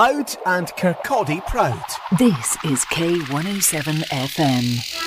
loud and Kirkcaldy proud. This is K107 FM.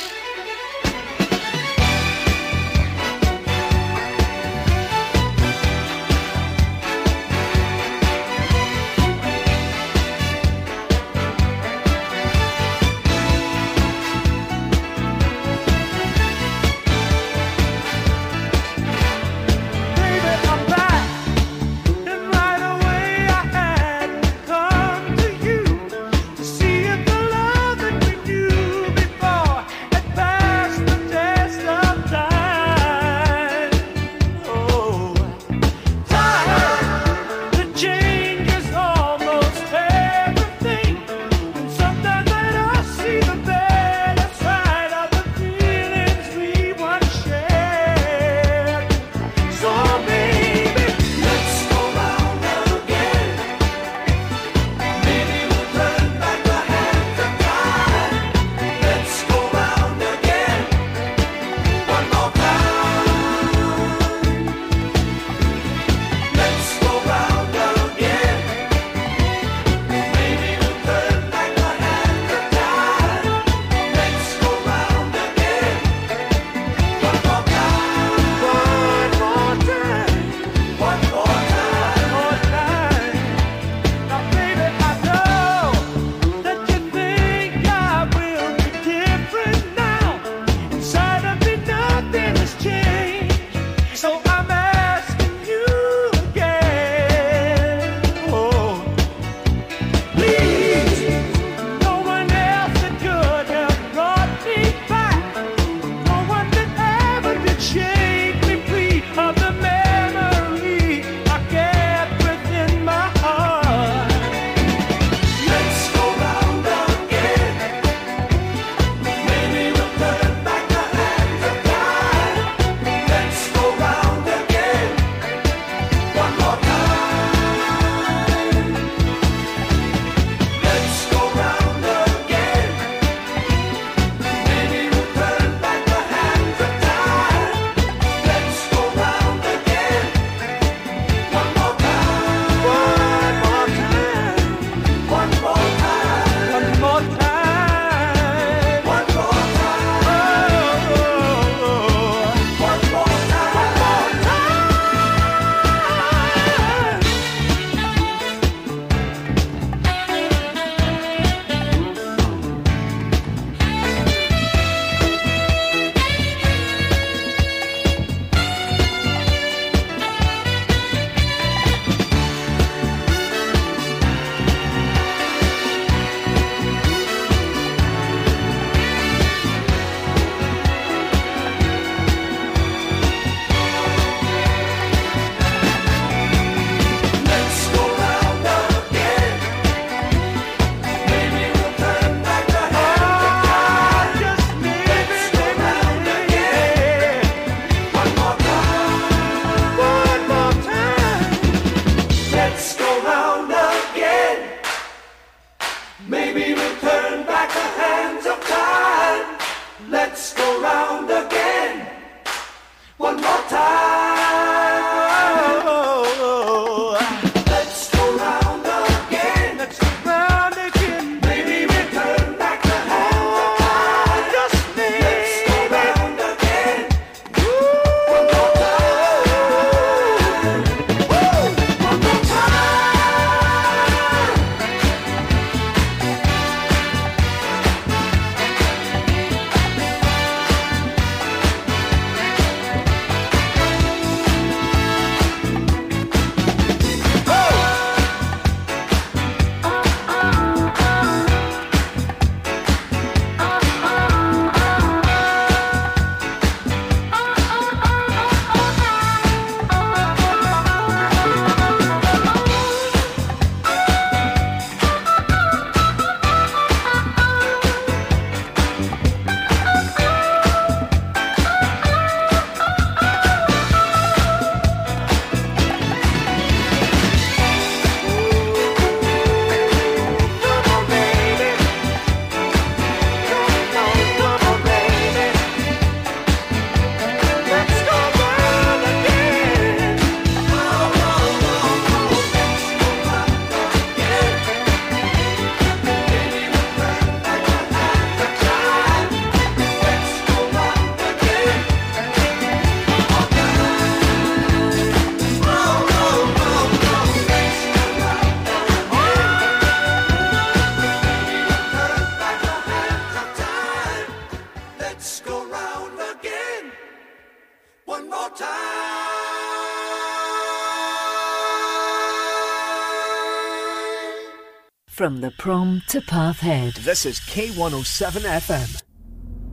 The prom to Pathhead. This is K107 FM.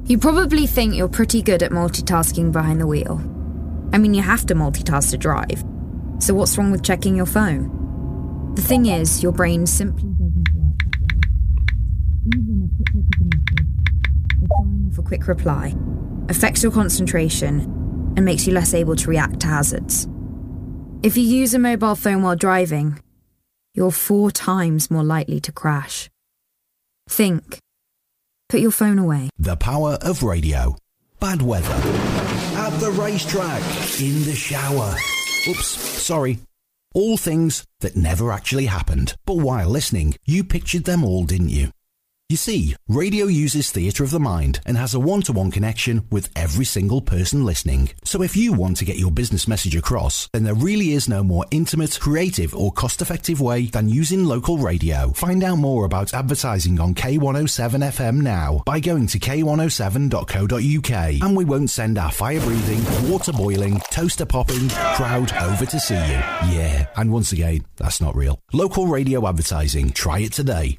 You probably think you're pretty good at multitasking behind the wheel. I mean, you have to multitask to drive. So, what's wrong with checking your phone? The thing is, your brain simply doesn't work that way. Even a quick look at a or firing off a quick reply affects your concentration and makes you less able to react to hazards. If you use a mobile phone while driving, you're four times more likely to crash. Think. Put your phone away. The power of radio. Bad weather. At the racetrack. In the shower. Oops, sorry. All things that never actually happened. But while listening, you pictured them all, didn't you? You see, radio uses theatre of the mind and has a one to one connection with every single person listening. So if you want to get your business message across, then there really is no more intimate, creative, or cost effective way than using local radio. Find out more about advertising on K107 FM now by going to k107.co.uk and we won't send our fire breathing, water boiling, toaster popping crowd over to see you. Yeah, and once again, that's not real. Local radio advertising. Try it today.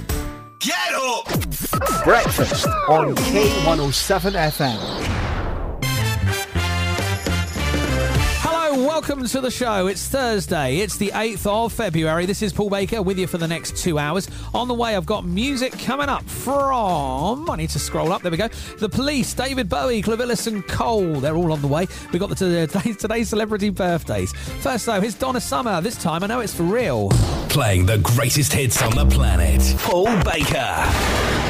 Get up! Breakfast on K107 FM. Welcome to the show. It's Thursday. It's the 8th of February. This is Paul Baker with you for the next two hours. On the way, I've got music coming up from. I need to scroll up. There we go. The Police, David Bowie, Clavillis, and Cole. They're all on the way. We've got the today's, today's celebrity birthdays. First, though, here's Donna Summer. This time, I know it's for real. Playing the greatest hits on the planet. Paul Baker.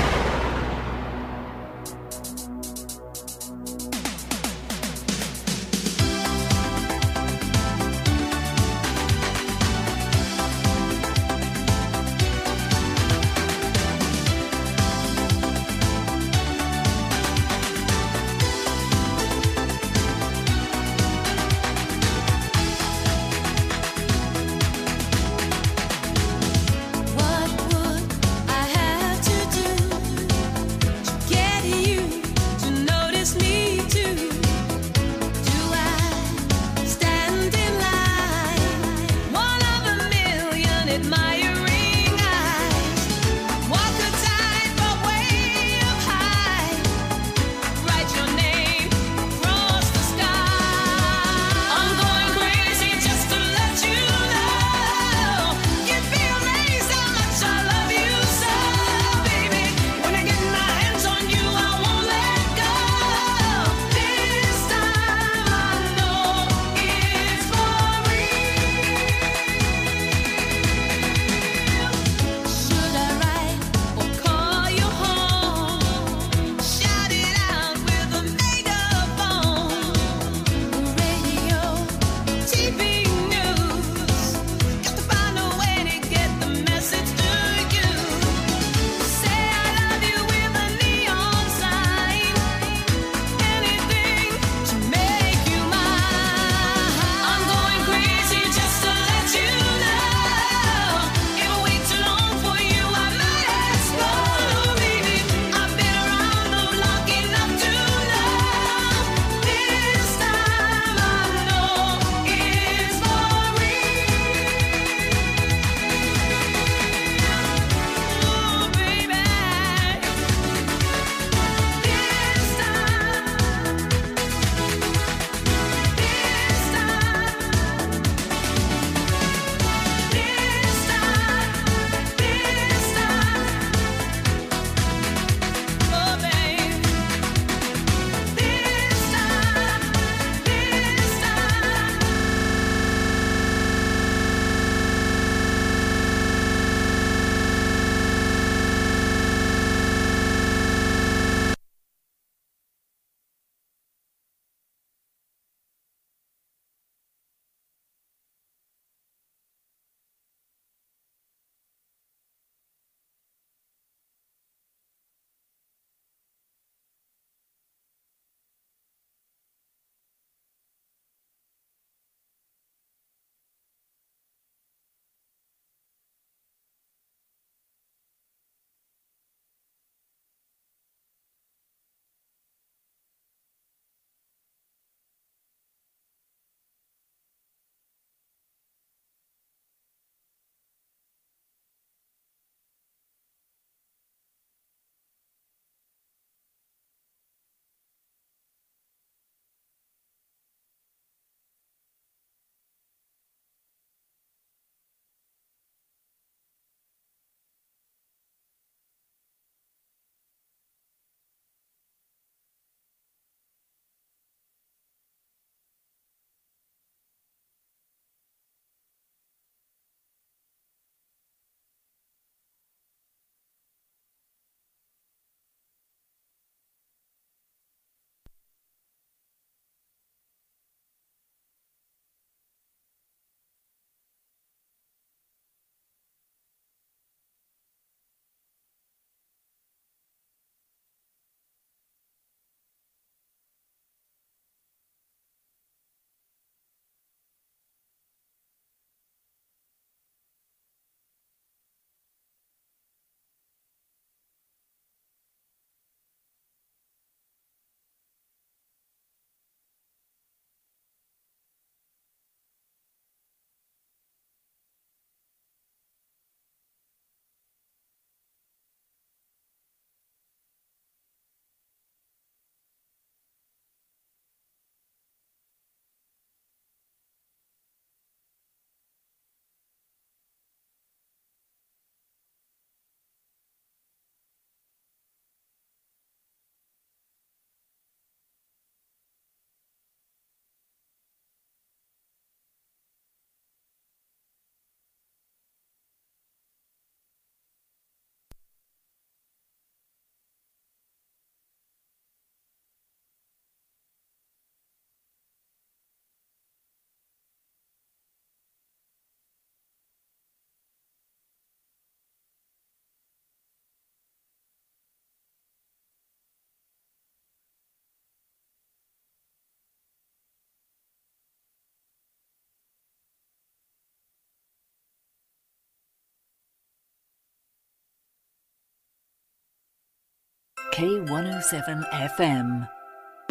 K107 FM.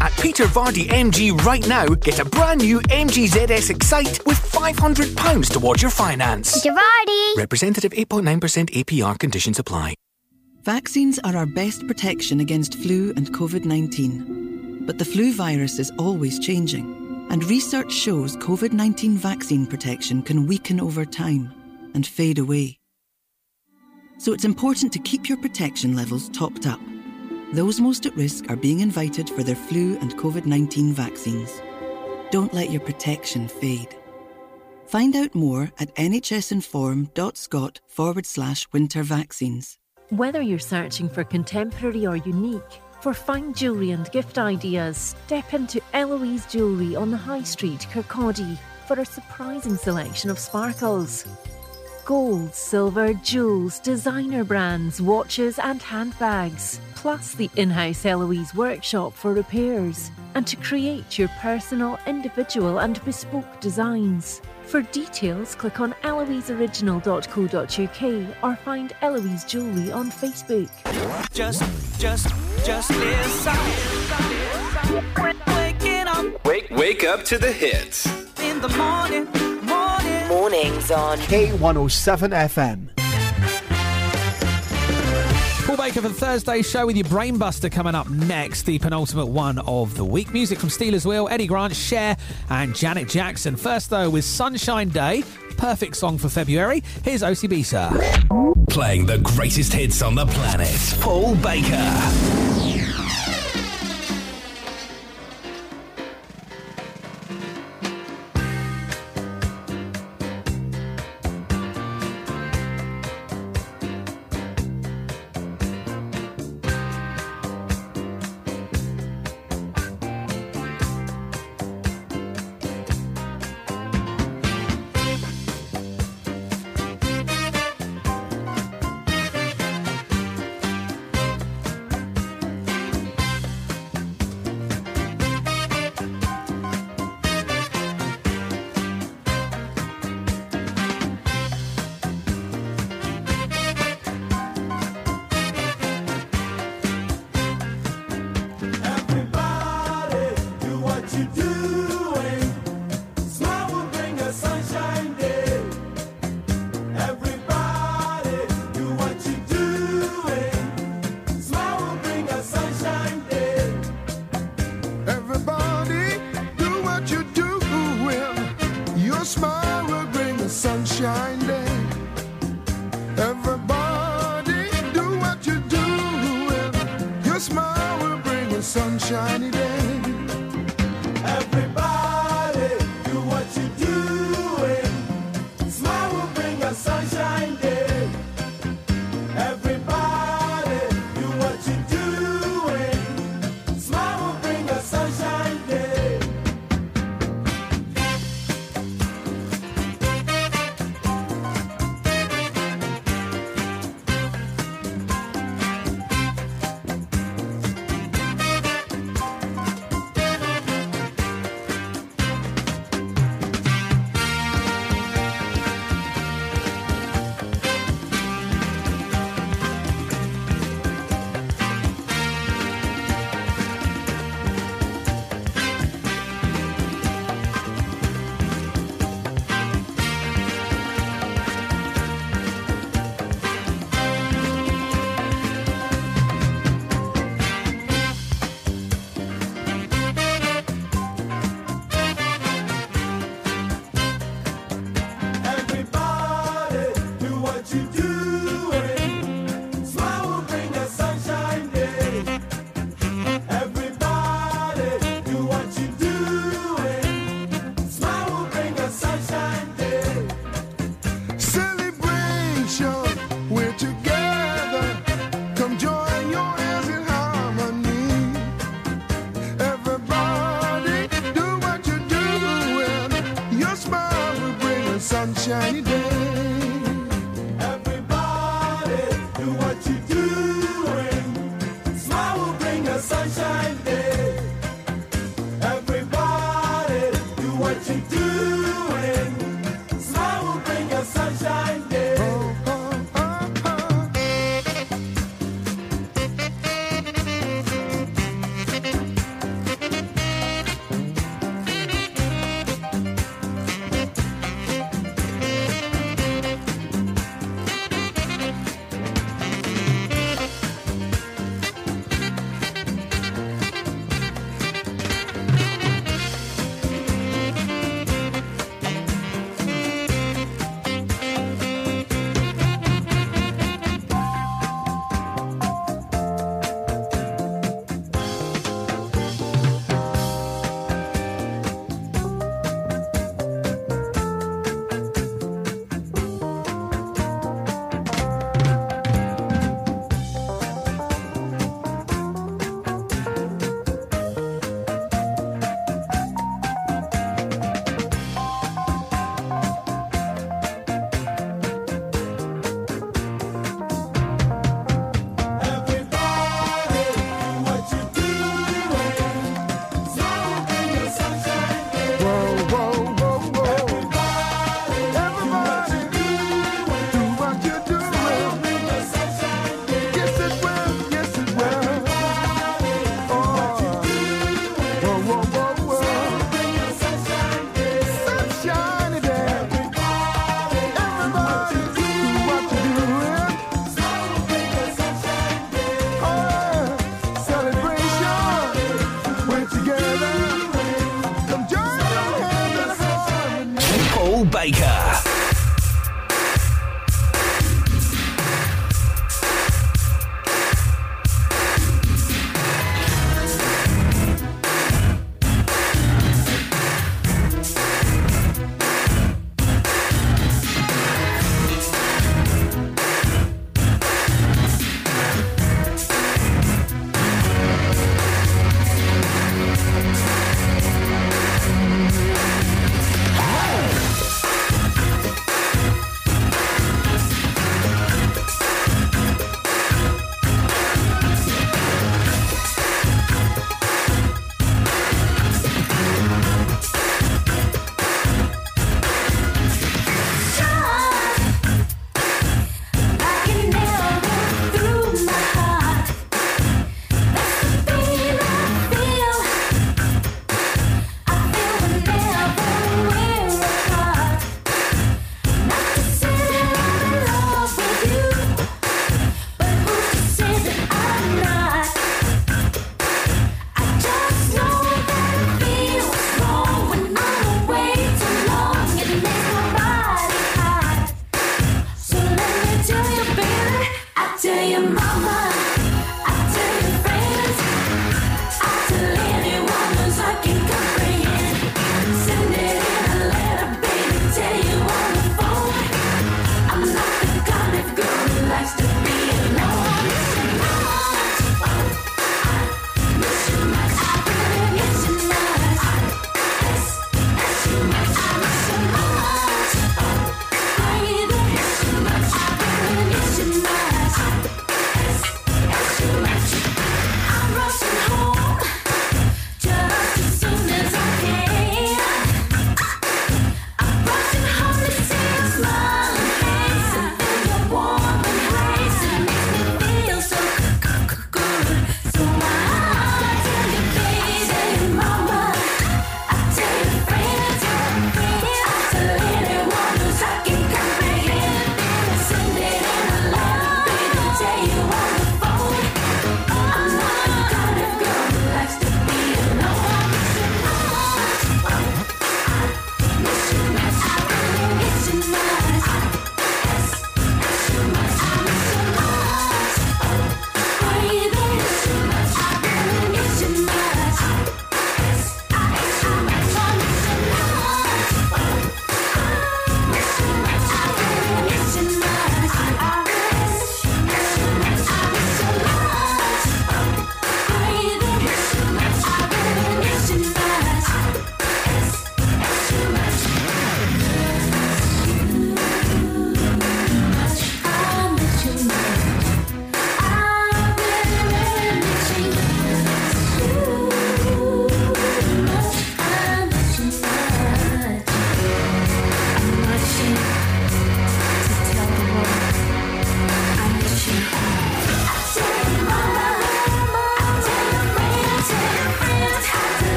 At Peter Vardy MG right now, get a brand new MG ZS Excite with £500 towards your finance. Javardi! Representative 8.9% APR conditions apply. Vaccines are our best protection against flu and COVID 19. But the flu virus is always changing, and research shows COVID 19 vaccine protection can weaken over time and fade away. So it's important to keep your protection levels topped up. Those most at risk are being invited for their flu and COVID 19 vaccines. Don't let your protection fade. Find out more at nhsinform.scot forward slash winter vaccines. Whether you're searching for contemporary or unique, for fine jewellery and gift ideas, step into Eloise Jewellery on the High Street, Kirkcaldy, for a surprising selection of sparkles. Gold, silver, jewels, designer brands, watches, and handbags. Plus the in house Eloise workshop for repairs. And to create your personal, individual, and bespoke designs. For details, click on eloiseoriginal.co.uk or find Eloise Jewellery on Facebook. Just, just, just Waking up Wake, wake up to the hits. in the morning, morning. Mornings on K107 FM. Paul Baker for the Thursday show with your Brainbuster coming up next, the penultimate one of the week. Music from Stealers Wheel, Eddie Grant, Cher, and Janet Jackson. First, though, with Sunshine Day, perfect song for February. Here's Osibisa. Playing the greatest hits on the planet. Paul Baker.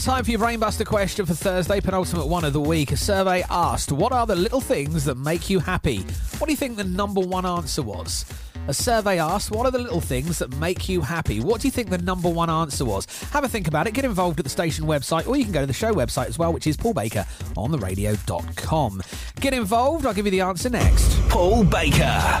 Time for your Brainbuster question for Thursday, penultimate one of the week. A survey asked, What are the little things that make you happy? What do you think the number one answer was? A survey asked, What are the little things that make you happy? What do you think the number one answer was? Have a think about it. Get involved at the station website, or you can go to the show website as well, which is paulbakerontheradio.com. Get involved. I'll give you the answer next. Paul Baker.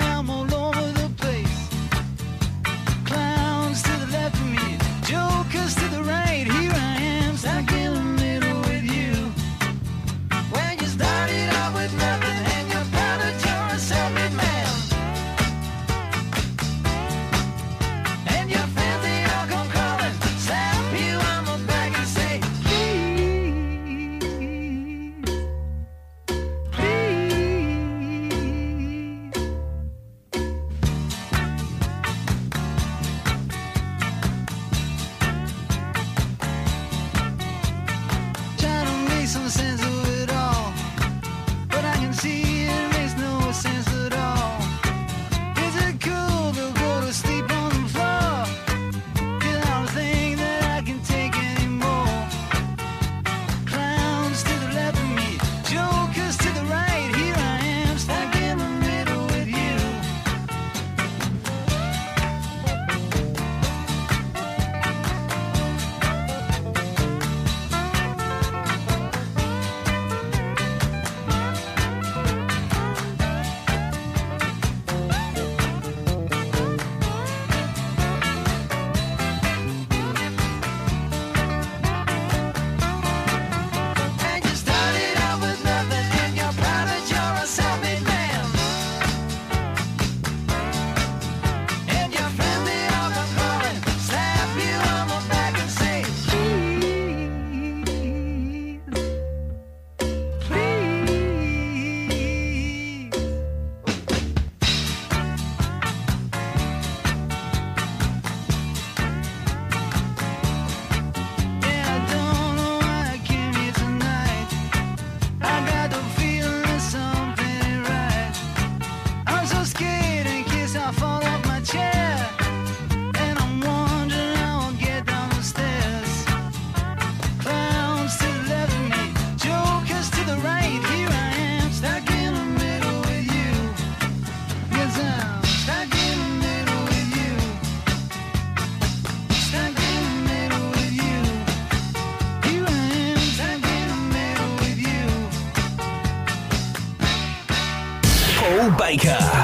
Baker.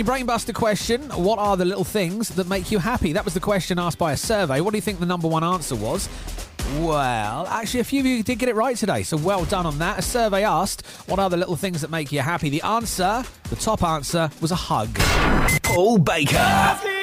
Your brainbuster question What are the little things that make you happy? That was the question asked by a survey. What do you think the number one answer was? Well, actually, a few of you did get it right today, so well done on that. A survey asked, What are the little things that make you happy? The answer, the top answer, was a hug. Paul Baker.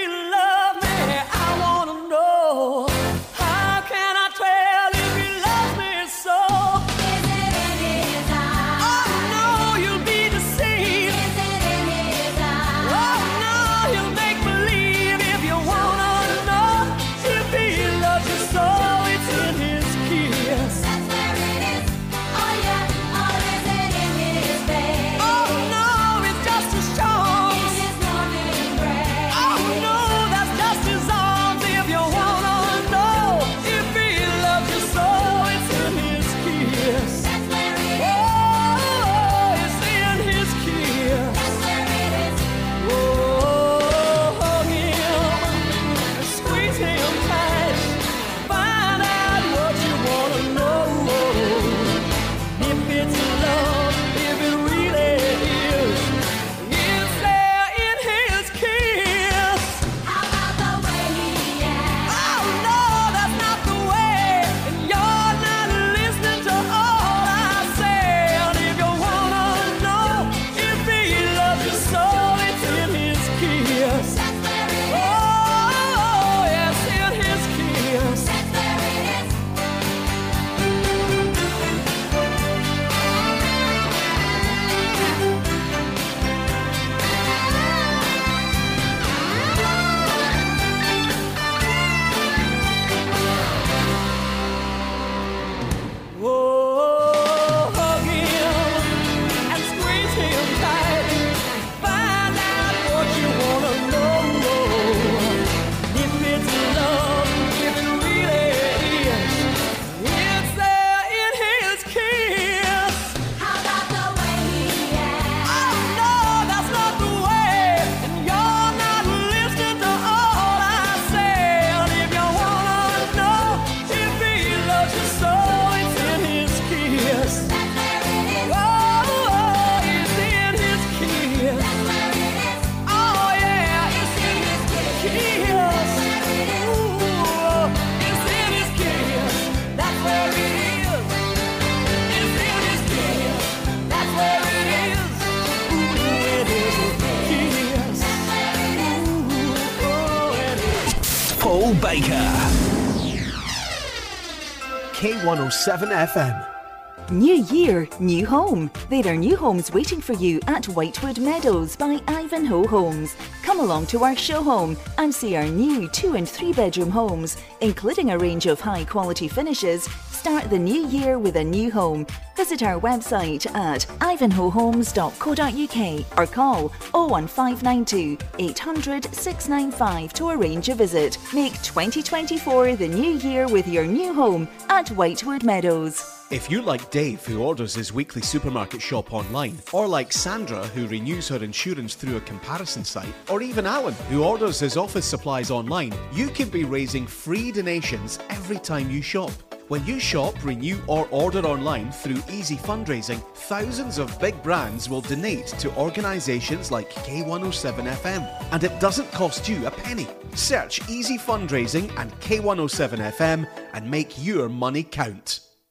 K107 FM. New year, new home. There are new homes waiting for you at Whitewood Meadows by Ivanhoe Homes. Come along to our show home and see our new two and three bedroom homes, including a range of high quality finishes. Start the new year with a new home. Visit our website at ivanhoehomes.co.uk or call 01592 800 695 to arrange a visit. Make 2024 the new year with your new home at Whitewood Meadows. If you're like Dave, who orders his weekly supermarket shop online, or like Sandra, who renews her insurance through a comparison site, or even Alan, who orders his office supplies online, you can be raising free donations every time you shop. When you shop, renew, or order online through Easy Fundraising, thousands of big brands will donate to organisations like K107 FM, and it doesn't cost you a penny. Search Easy Fundraising and K107 FM and make your money count.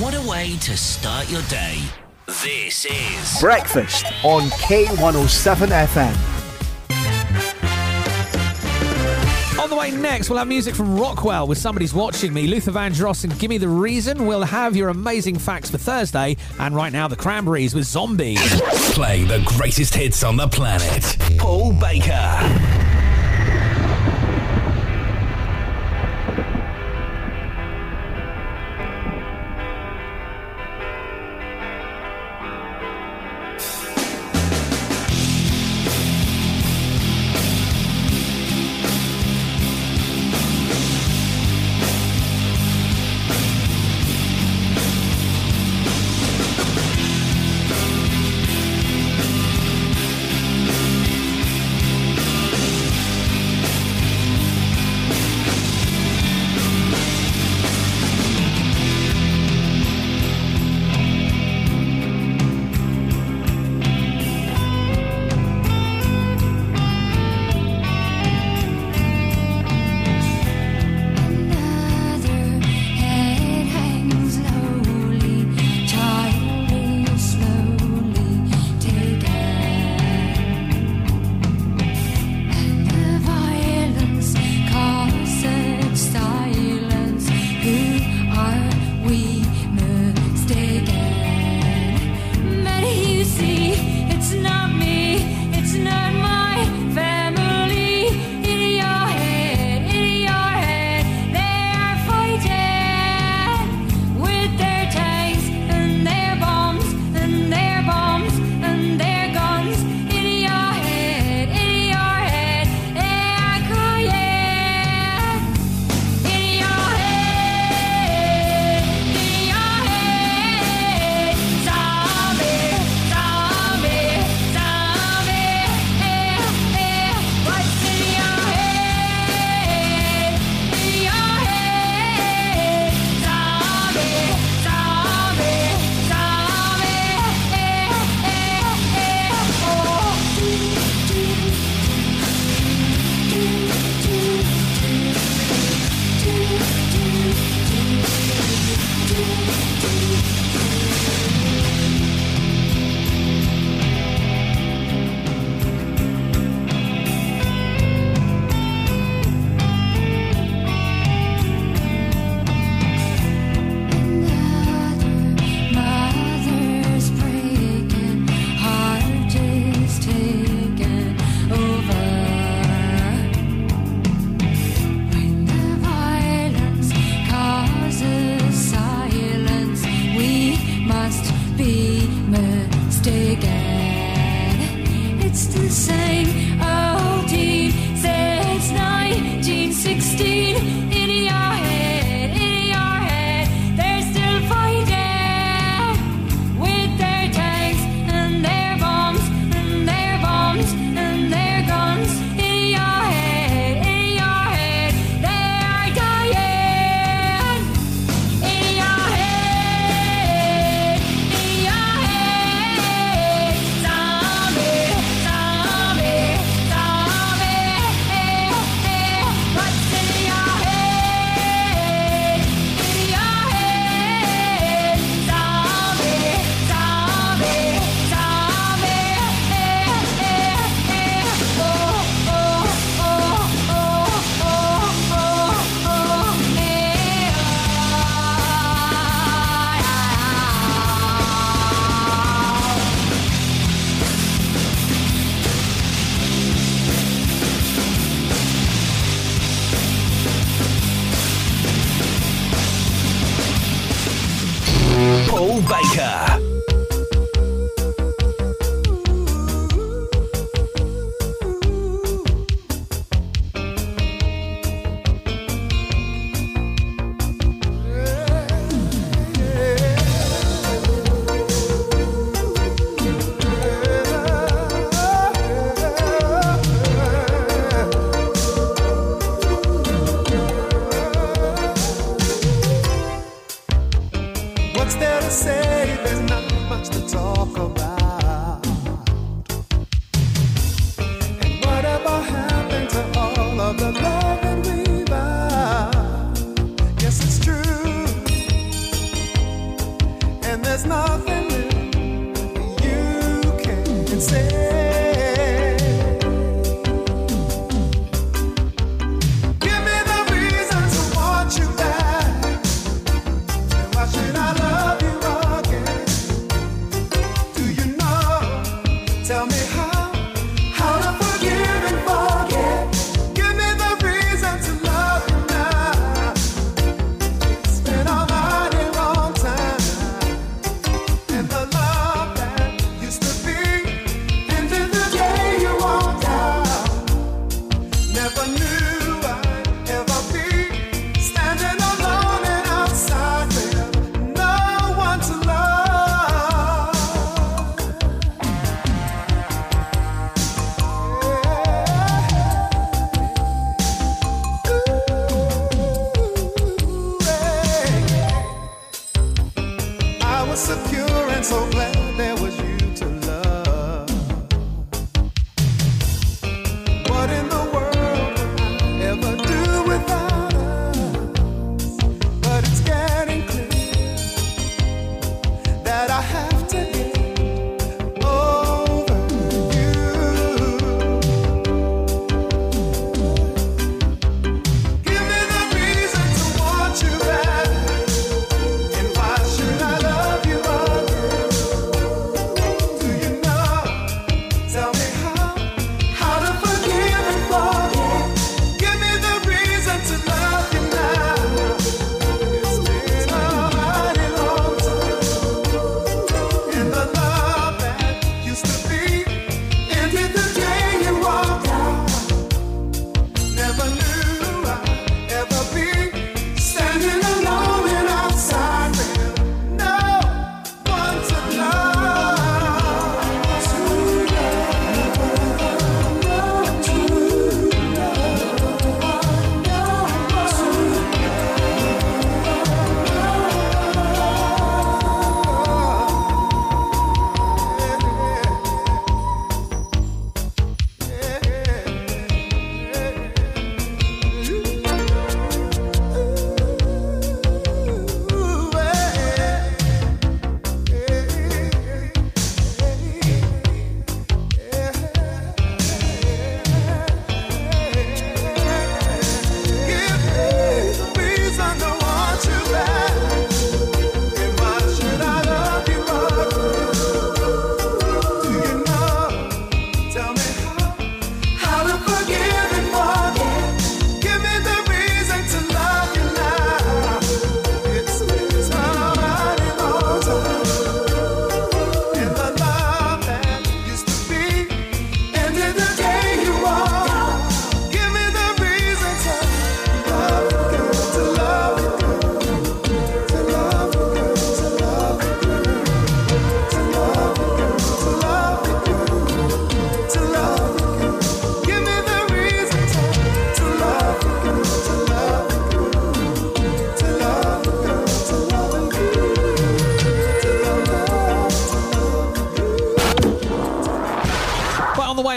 What a way to start your day. This is Breakfast on K107 FM. On the way next, we'll have music from Rockwell with Somebody's Watching Me, Luther Vandross and Gimme the Reason. We'll have your amazing facts for Thursday, and right now, the Cranberries with Zombie. playing the greatest hits on the planet. Paul Baker.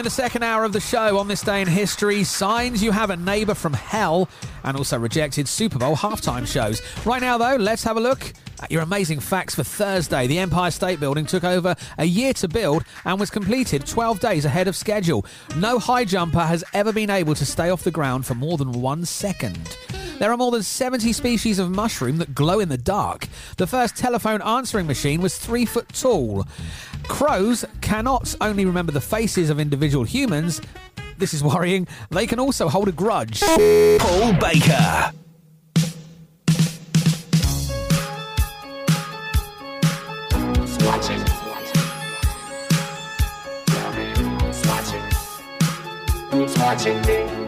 in the second hour of the show on this day in history signs you have a neighbour from hell and also rejected Super Bowl halftime shows. Right now, though, let's have a look at your amazing facts for Thursday. The Empire State Building took over a year to build and was completed 12 days ahead of schedule. No high jumper has ever been able to stay off the ground for more than one second. There are more than 70 species of mushroom that glow in the dark. The first telephone answering machine was three foot tall. Crows cannot only remember the faces of individual humans, this is worrying, they can also hold a grudge. Paul Baker. Watching. Me.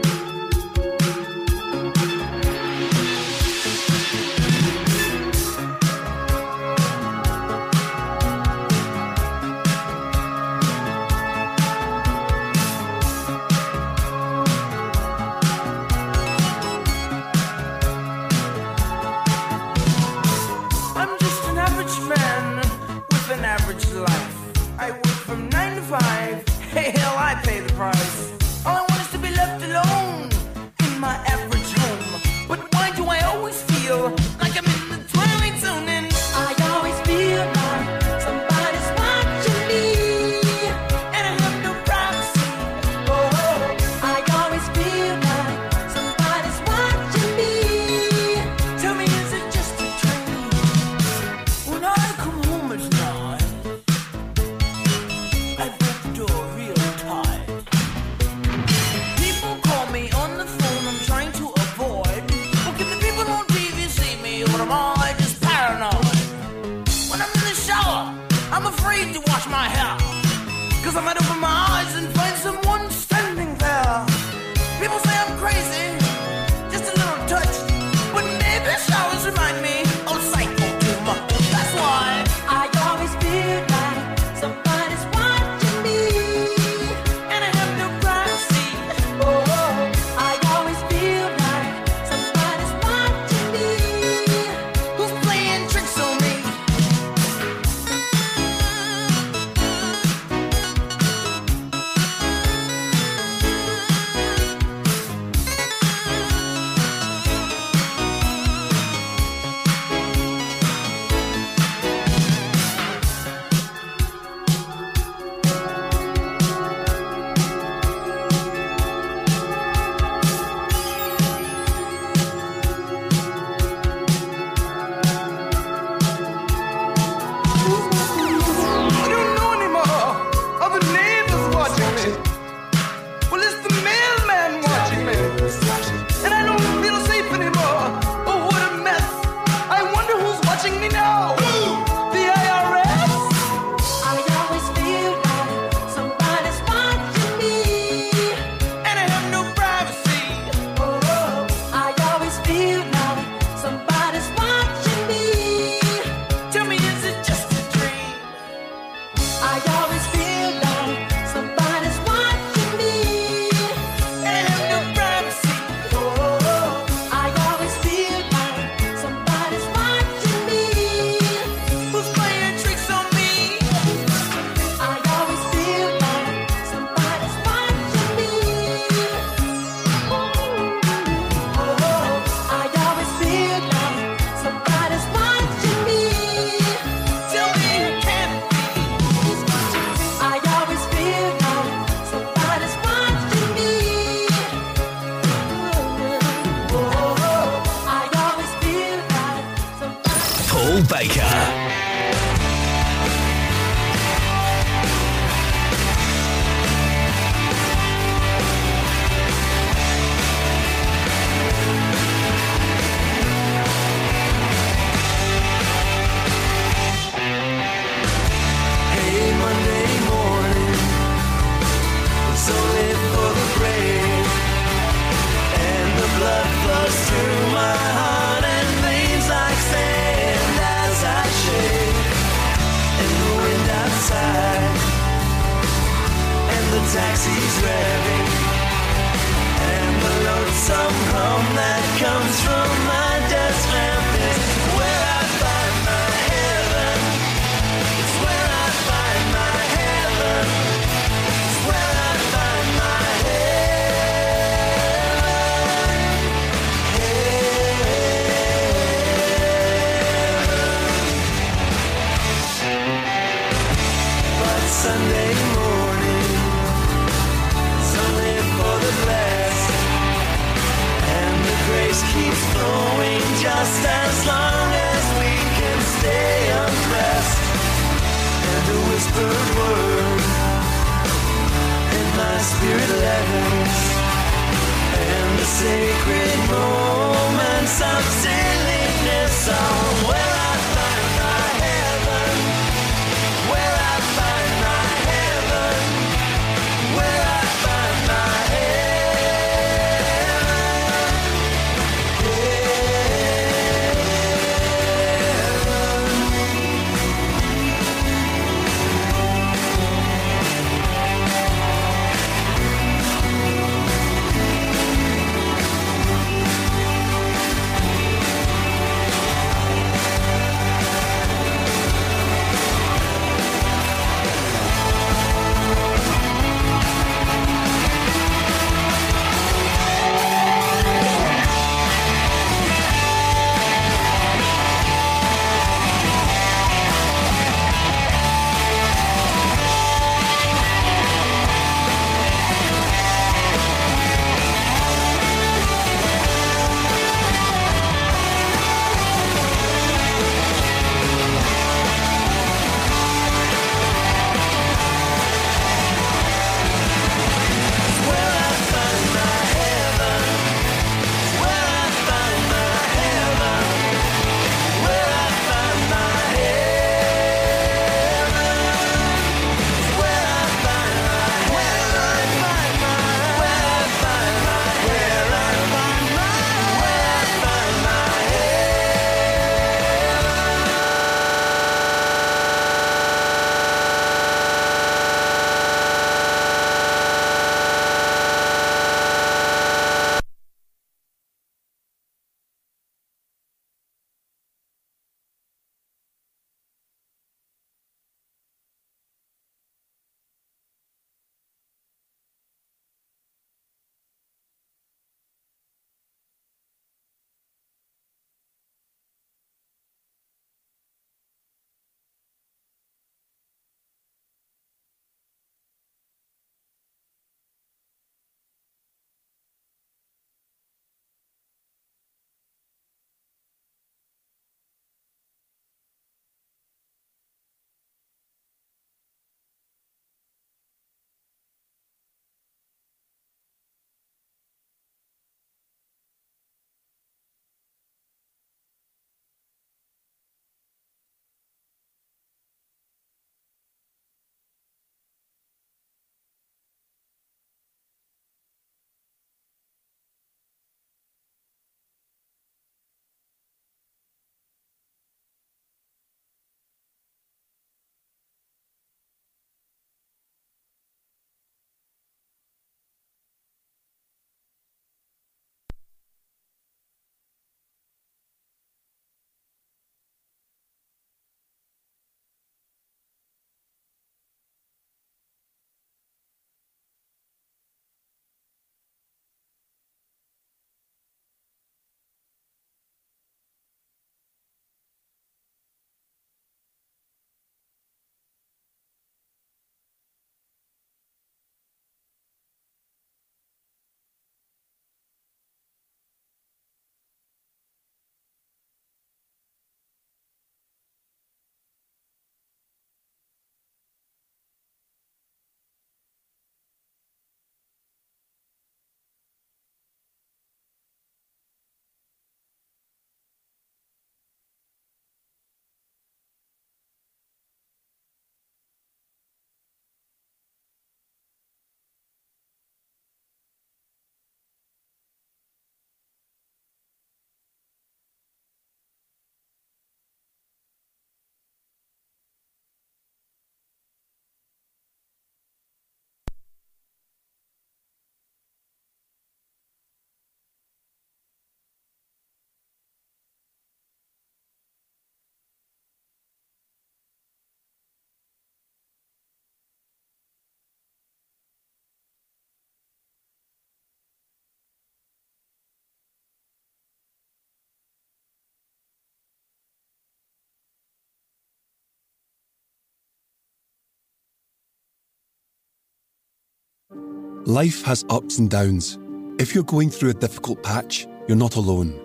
Life has ups and downs. If you're going through a difficult patch, you're not alone.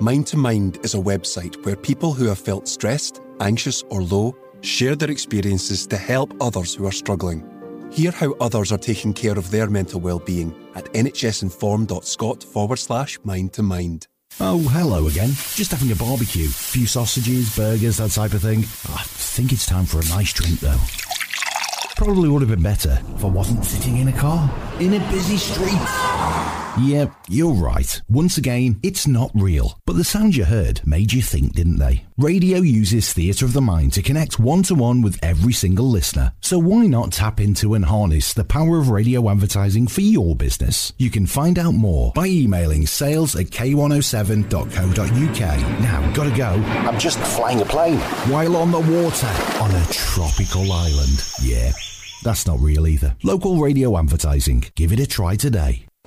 Mind to Mind is a website where people who have felt stressed, anxious, or low share their experiences to help others who are struggling. Hear how others are taking care of their mental well-being at nhsinform.scot forward slash mind to mind. Oh, hello again. Just having a barbecue. Few sausages, burgers, that type of thing. I think it's time for a nice drink, though. Probably would have been better if I wasn't sitting in a car in a busy street. Yeah, you're right. Once again, it's not real. But the sounds you heard made you think, didn't they? Radio uses theatre of the mind to connect one to one with every single listener. So why not tap into and harness the power of radio advertising for your business? You can find out more by emailing sales at k107.co.uk. Now, gotta go. I'm just flying a plane. While on the water, on a tropical island. Yeah, that's not real either. Local radio advertising. Give it a try today.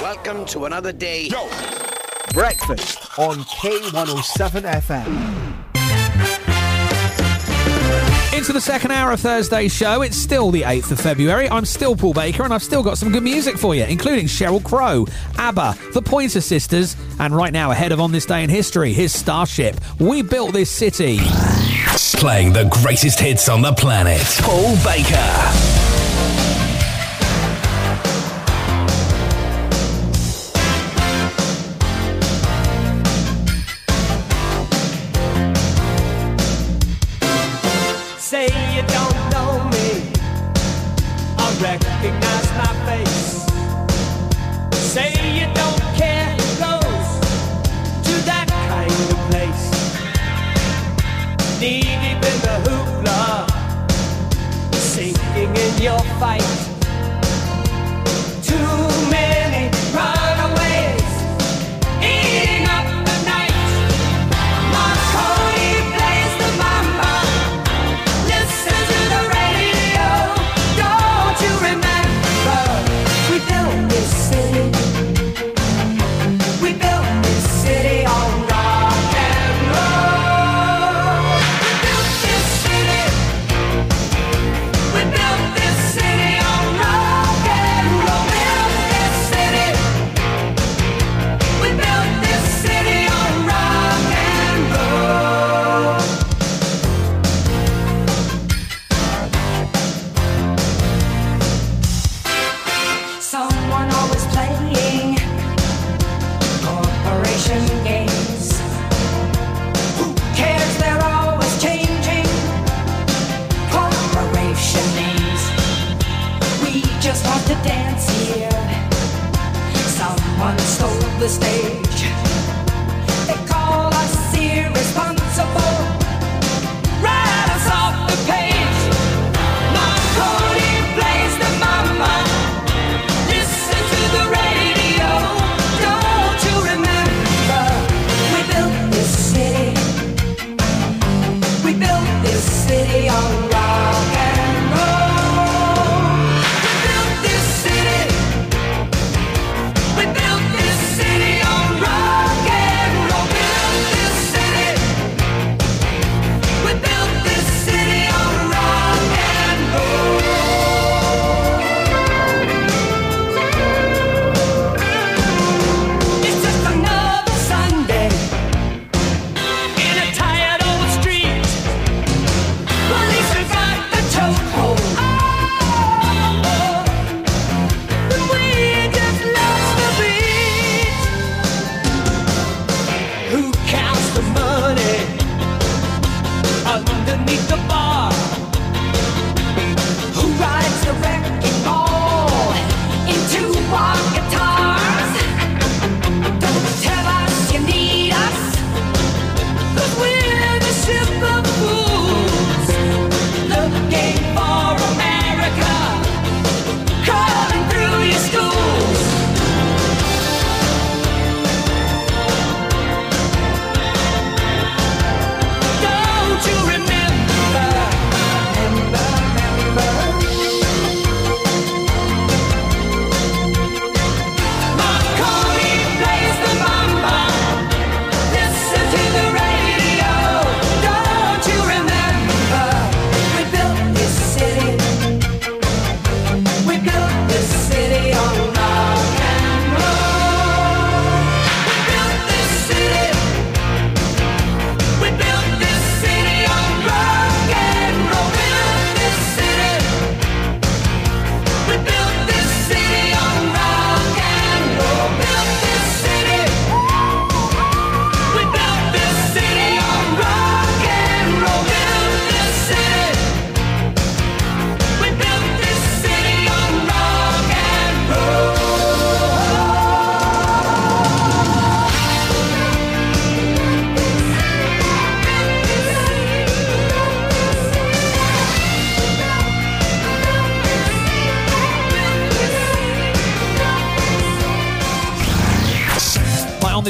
Welcome to another day. Yo! Breakfast on K107 FM. Into the second hour of Thursday's show. It's still the 8th of February. I'm still Paul Baker, and I've still got some good music for you, including Sheryl Crow, ABBA, the Pointer Sisters, and right now, ahead of On This Day in History, his Starship. We built this city. Playing the greatest hits on the planet. Paul Baker. Your fight. Someone stole the stage.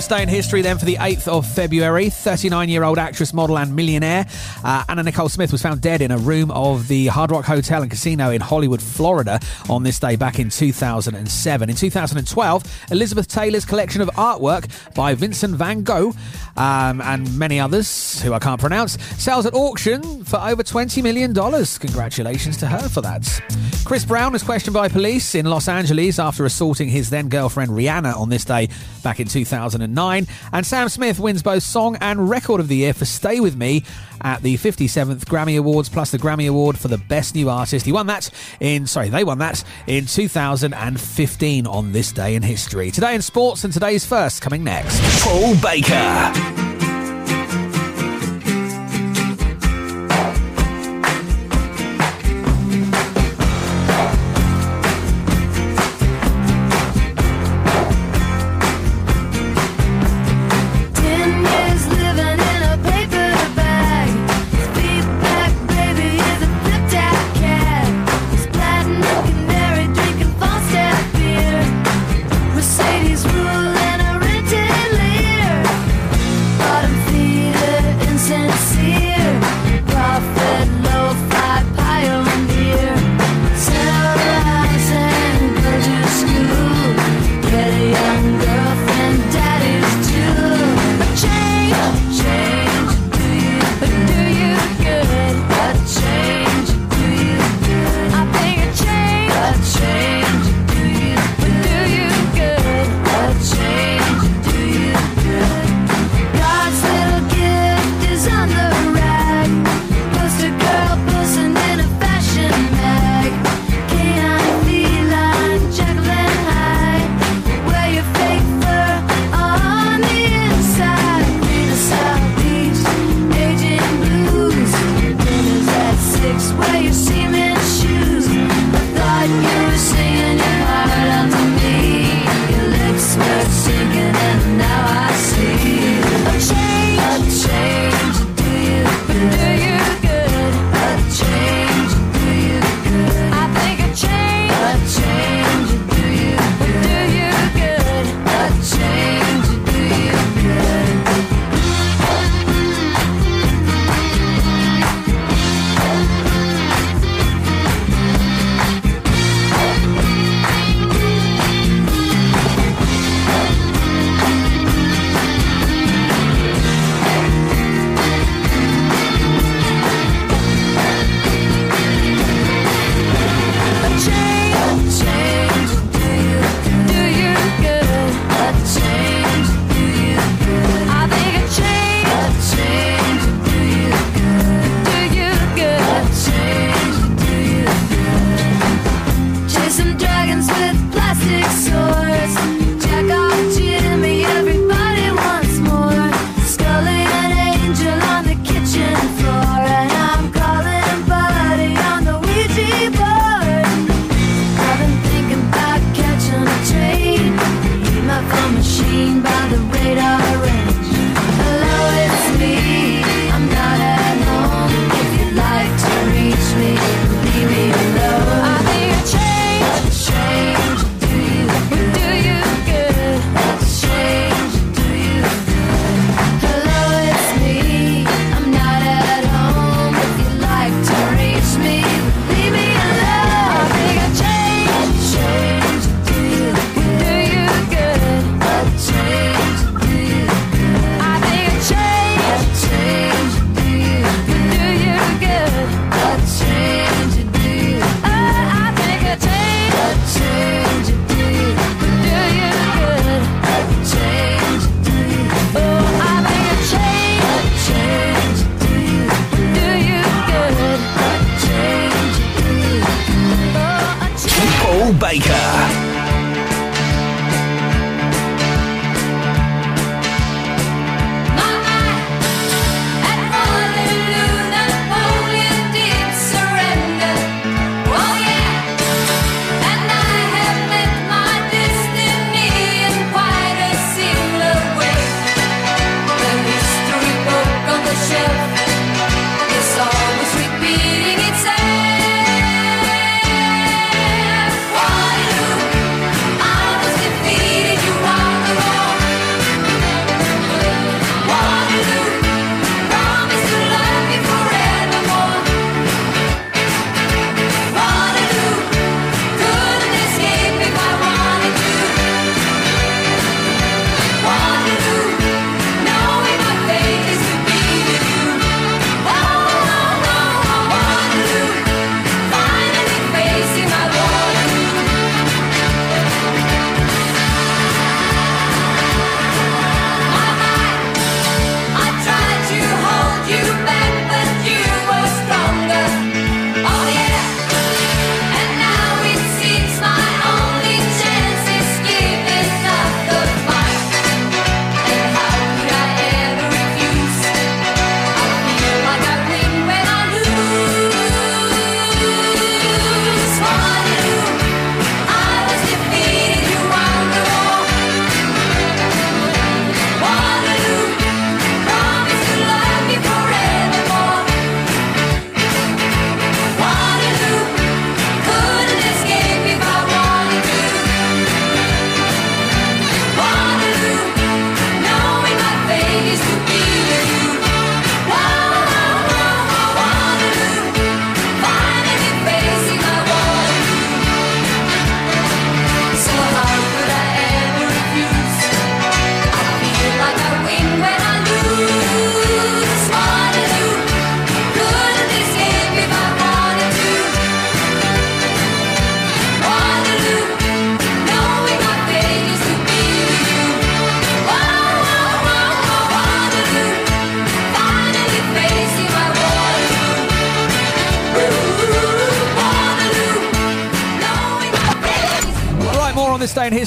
Day in history, then, for the 8th of February, 39 year old actress, model, and millionaire uh, Anna Nicole Smith was found dead in a room of the Hard Rock Hotel and Casino in Hollywood, Florida, on this day back in 2007. In 2012, Elizabeth Taylor's collection of artwork by Vincent van Gogh um, and many others who I can't pronounce sells at auction for over $20 million. Congratulations to her for that. Chris Brown was questioned by police in Los Angeles after assaulting his then girlfriend Rihanna on this day back in 2009. And Sam Smith wins both Song and Record of the Year for Stay With Me at the 57th Grammy Awards, plus the Grammy Award for the Best New Artist. He won that in, sorry, they won that in 2015 on this day in history. Today in sports and today's first coming next. Paul Baker.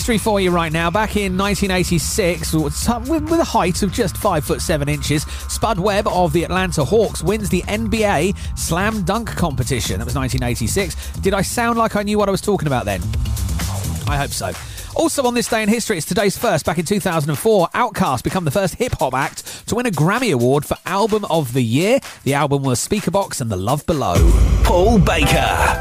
History for you right now. Back in 1986, uh, with, with a height of just five foot seven inches, Spud Webb of the Atlanta Hawks wins the NBA Slam Dunk competition. That was 1986. Did I sound like I knew what I was talking about then? I hope so. Also on this day in history, it's today's first. Back in 2004, Outkast become the first hip hop act to win a Grammy Award for Album of the Year. The album was Speakerboxxx and The Love Below. Paul Baker.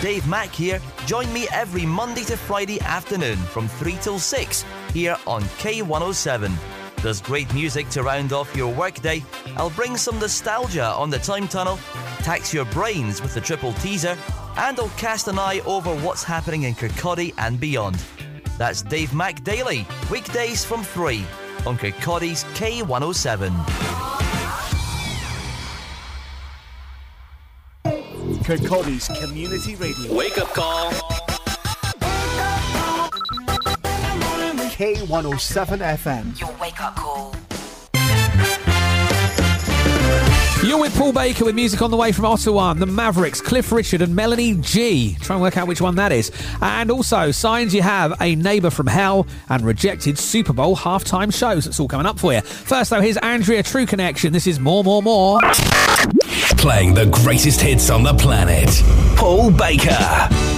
Dave Mack here. Join me every Monday to Friday afternoon from 3 till 6 here on K107. There's great music to round off your workday. I'll bring some nostalgia on the time tunnel, tax your brains with the triple teaser, and I'll cast an eye over what's happening in Kirkcaldy and beyond. That's Dave Mack Daily, weekdays from 3 on Kirkcaldy's K107. Kirkcaldy's Community Radio. Wake up call. K107 FM. Your wake up call. You're with Paul Baker with music on the way from Ottawan, the Mavericks, Cliff Richard and Melanie G. Try and work out which one that is. And also, signs you have a neighbour from hell and rejected Super Bowl halftime shows. That's all coming up for you. First, though, here's Andrea True Connection. This is More, More, More. Playing the greatest hits on the planet. Paul Baker.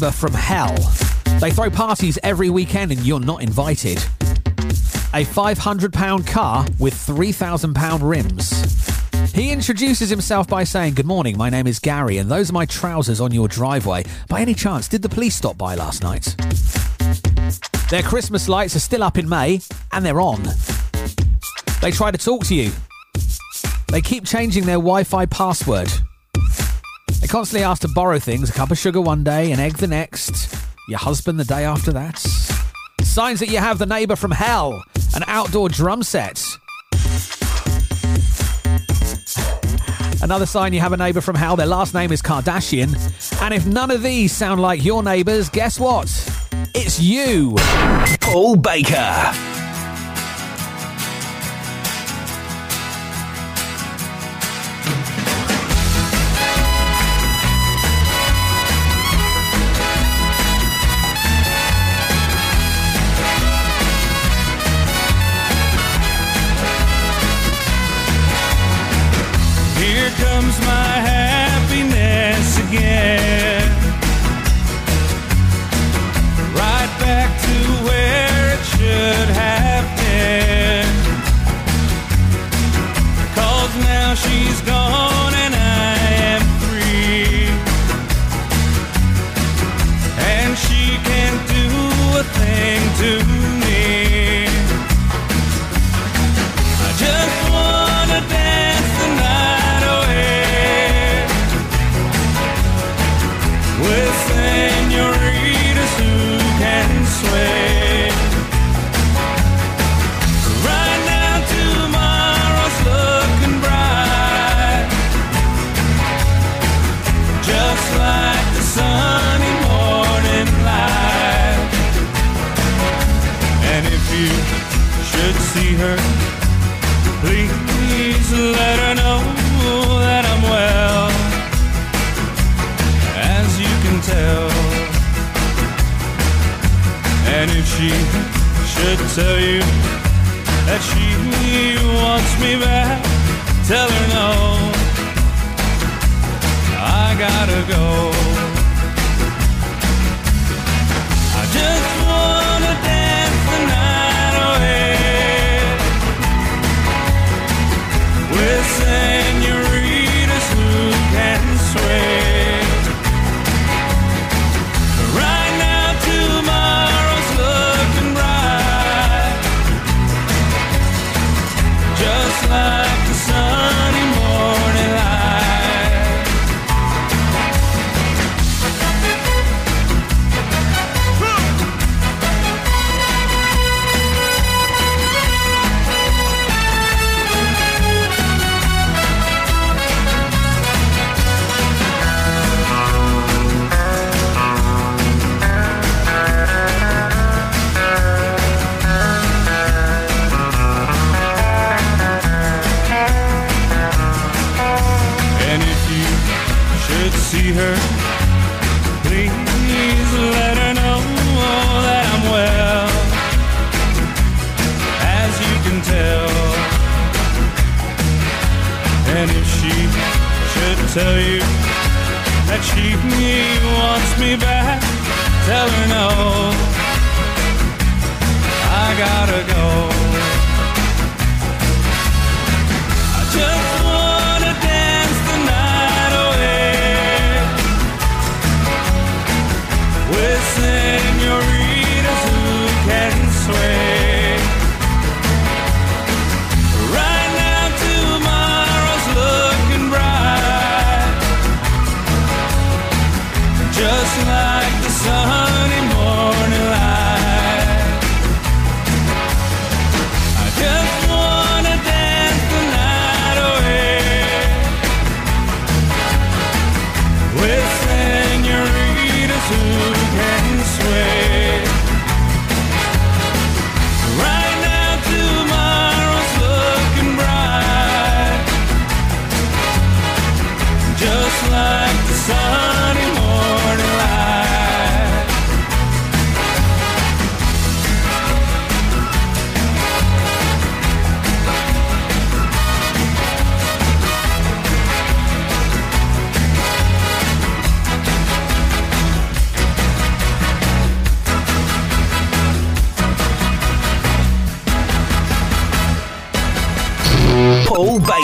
Neighbour from hell. They throw parties every weekend and you're not invited. A £500 car with £3,000 rims. He introduces himself by saying, Good morning, my name is Gary, and those are my trousers on your driveway. By any chance, did the police stop by last night? Their Christmas lights are still up in May, and they're on. They try to talk to you. They keep changing their Wi Fi password. They constantly asked to borrow things a cup of sugar one day, an egg the next, your husband the day after that. Signs that you have the neighbour from hell, an outdoor drum set. Another sign you have a neighbour from hell, their last name is Kardashian. And if none of these sound like your neighbours, guess what? It's you. Paul Baker. Thing tell you that she wants me back, tell her no. I gotta go. me back, tell her no. Oh, base.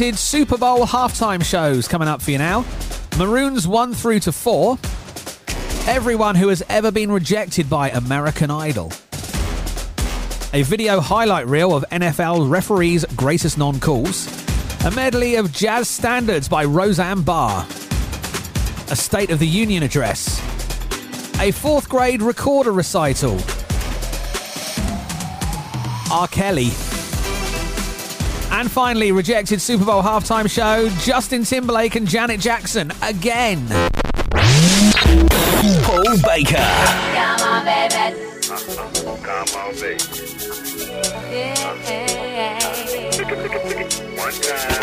Super Bowl halftime shows coming up for you now. Maroons 1 through to 4. Everyone who has ever been rejected by American Idol. A video highlight reel of NFL referees' greatest non calls. A medley of jazz standards by Roseanne Barr. A State of the Union address. A fourth grade recorder recital. R. Kelly. And finally, rejected Super Bowl halftime show Justin Timberlake and Janet Jackson again. Paul Baker. Come on, baby. Come on, baby. One time.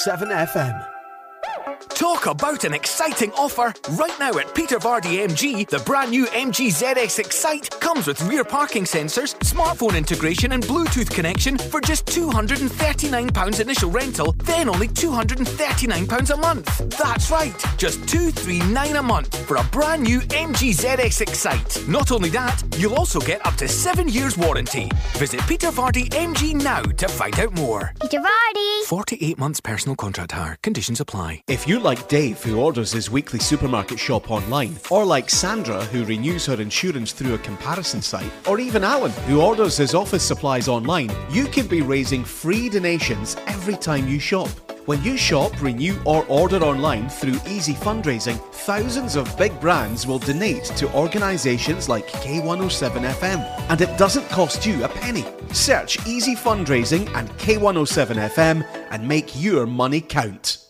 K107 FM. Talk about an exciting offer! Right now at Peter Vardy MG, the brand new MG ZS Excite comes with rear parking sensors, smartphone integration, and Bluetooth connection for just £239 initial rental, then only £239 a month. That's right, just £239 a month for a brand new MG ZS Excite. Not only that, you'll also get up to seven years warranty. Visit Peter Vardy MG now to find out more. Peter Vardy. 48 months personal contract hire. Conditions apply. If you like Dave, who orders his weekly supermarket shop online, or like Sandra, who renews her insurance through a comparison site, or even Alan, who orders his office supplies online, you can be raising free donations every time you shop. When you shop, renew, or order online through Easy Fundraising, thousands of big brands will donate to organisations like K107 FM. And it doesn't cost you a penny. Search Easy Fundraising and K107 FM and make your money count.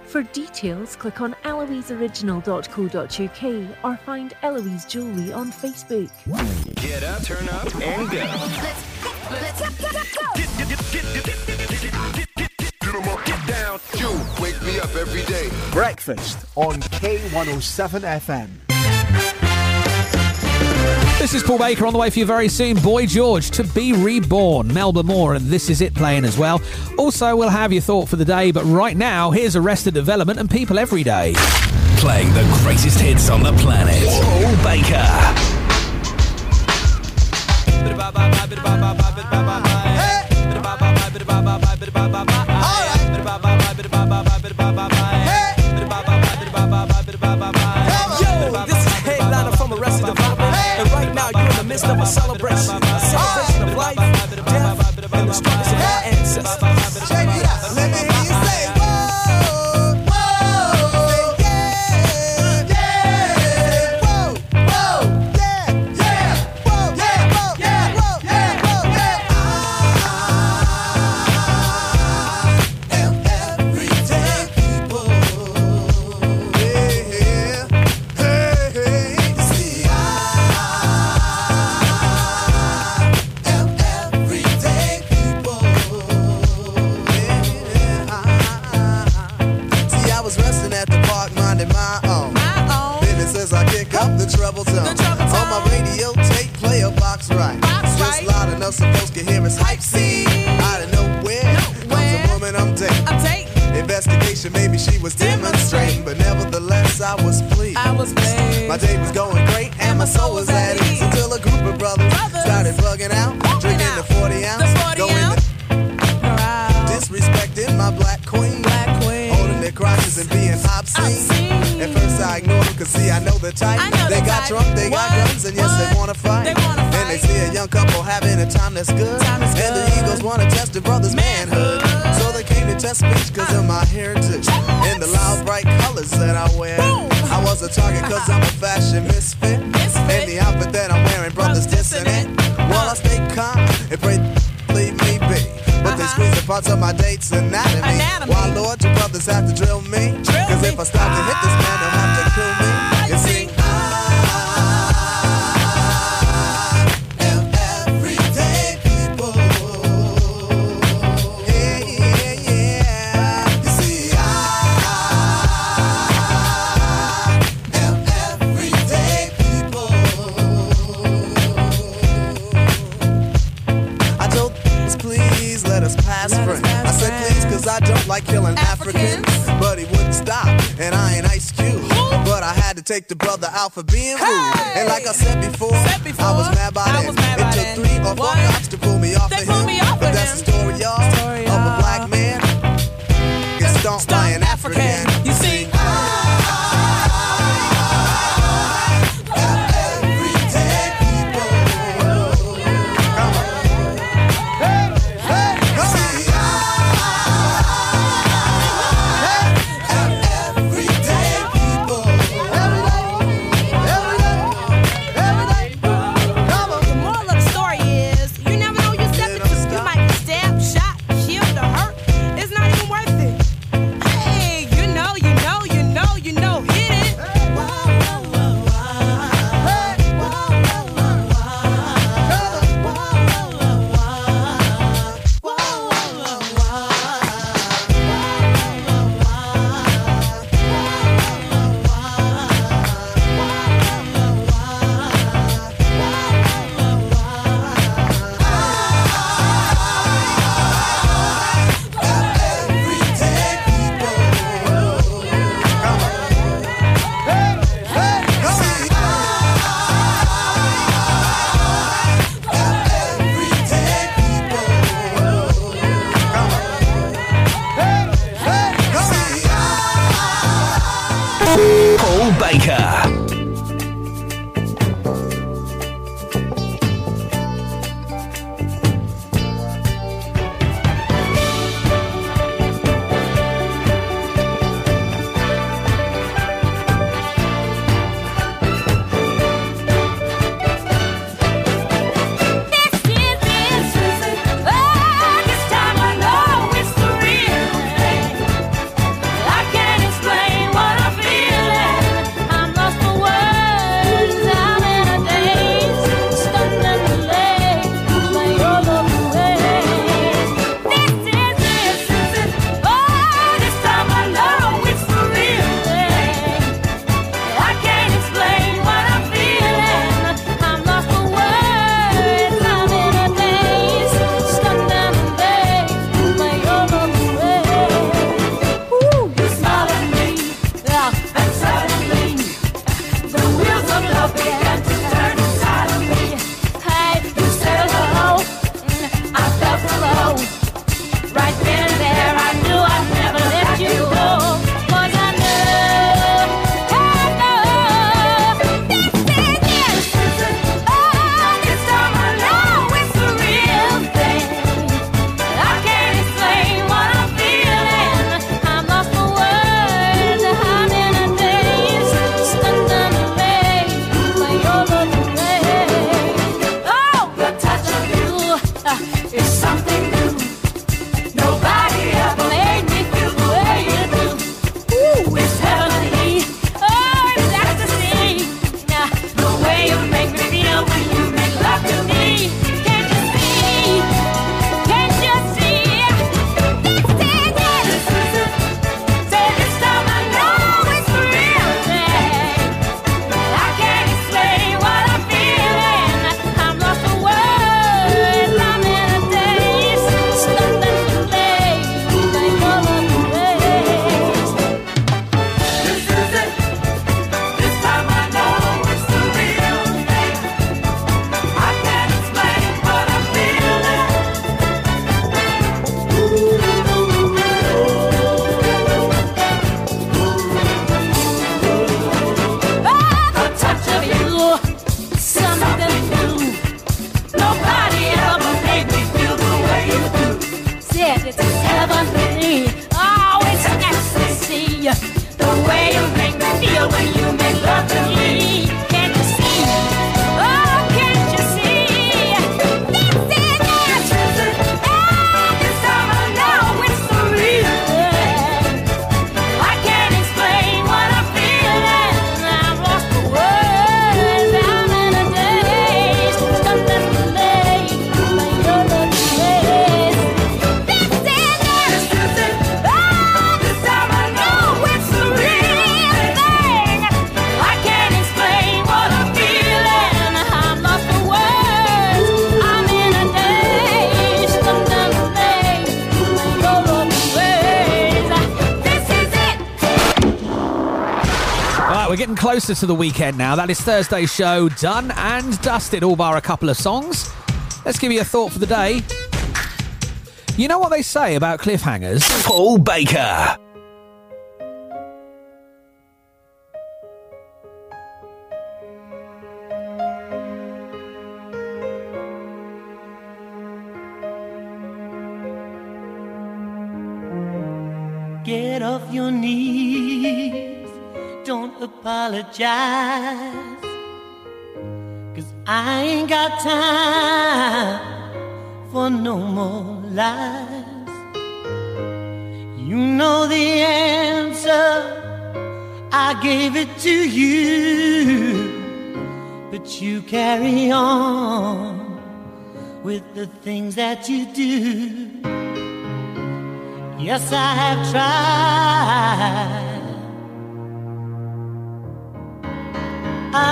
For details, click on eloiseoriginal.co.uk or find Eloise Jewellery on Facebook. Get up, turn up, and go. Get down. You wake me up every day. Breakfast on K107 FM. This is Paul Baker on the way for you very soon. Boy George to be reborn. Melba Moore and This Is It playing as well. Also, we'll have your thought for the day, but right now, here's Arrested Development and People Every Day. Playing the greatest hits on the planet. Paul Baker. Yo, and right now you're in the midst of a celebration, a celebration of life, death, and the struggles of our ancestors. As I kick up the treble tone. On my radio tape, play a box right. Just loud enough so folks can hear us hype. See, out of nowhere comes a woman I'm dating. Investigation, maybe she was demonstrating, but nevertheless I was pleased. I was pleased. My day was going great and my soul was at ease see I know the type. they got drunk, they got guns, and yes they wanna fight. They wanna and they see a young couple having a time that's good, Time and the egos wanna test the brother's manhood. So they came to test speech cause of my heritage and the loud bright colors that I wear. I was a target cause I'm a fashion misfit. And the outfit that I'm wearing, brothers dissing it. While I stay calm and pray leave me be. But they squeeze the parts of my date's anatomy. Why, Lord, your brothers have to drill me. Cause if I start to hit out for being rude. And like I said before, I was mad by then. It took three or four cops to pull me off of him. but that's the story, y'all, of closer to the weekend now. That is Thursday's show done and dusted, all bar a couple of songs. Let's give you a thought for the day. You know what they say about cliffhangers? Paul Baker. Get off your knees, don't apologize. Cause I ain't got time for no more lies. You know the answer, I gave it to you. But you carry on with the things that you do. Yes, I have tried. I,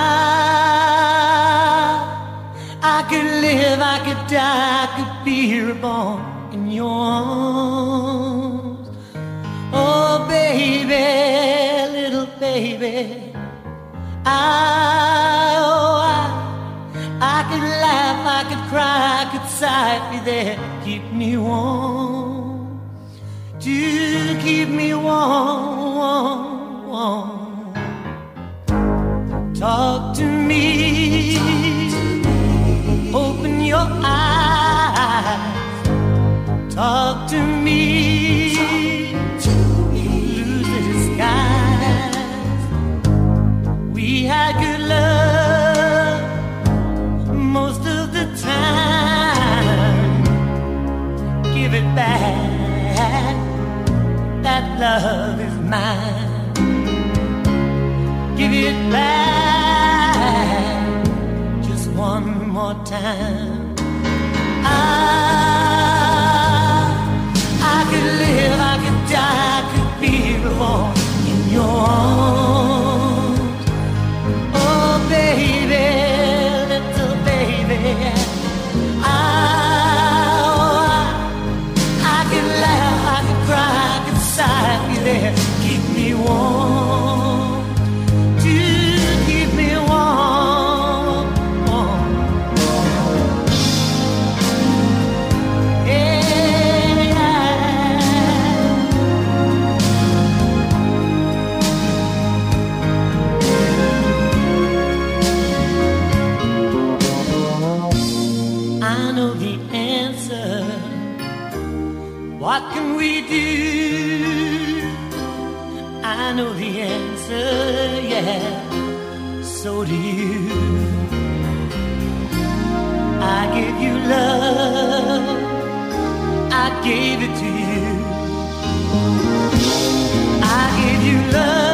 I could live, I could die, I could be reborn in your arms. Oh, baby, little baby. I, oh, I, I could laugh, I could cry, I could sigh, be there, keep me warm to keep me warm, warm, warm. Talk to me, open your eyes. Talk to me, lose the disguise. We had good love most of the time. Give it back that love is mine. Give it back more time. I, I could live, I could die, I could be reborn in your arms. Oh, baby, you. I know the answer, yeah, so do you. I give you love, I gave it to you. I give you love.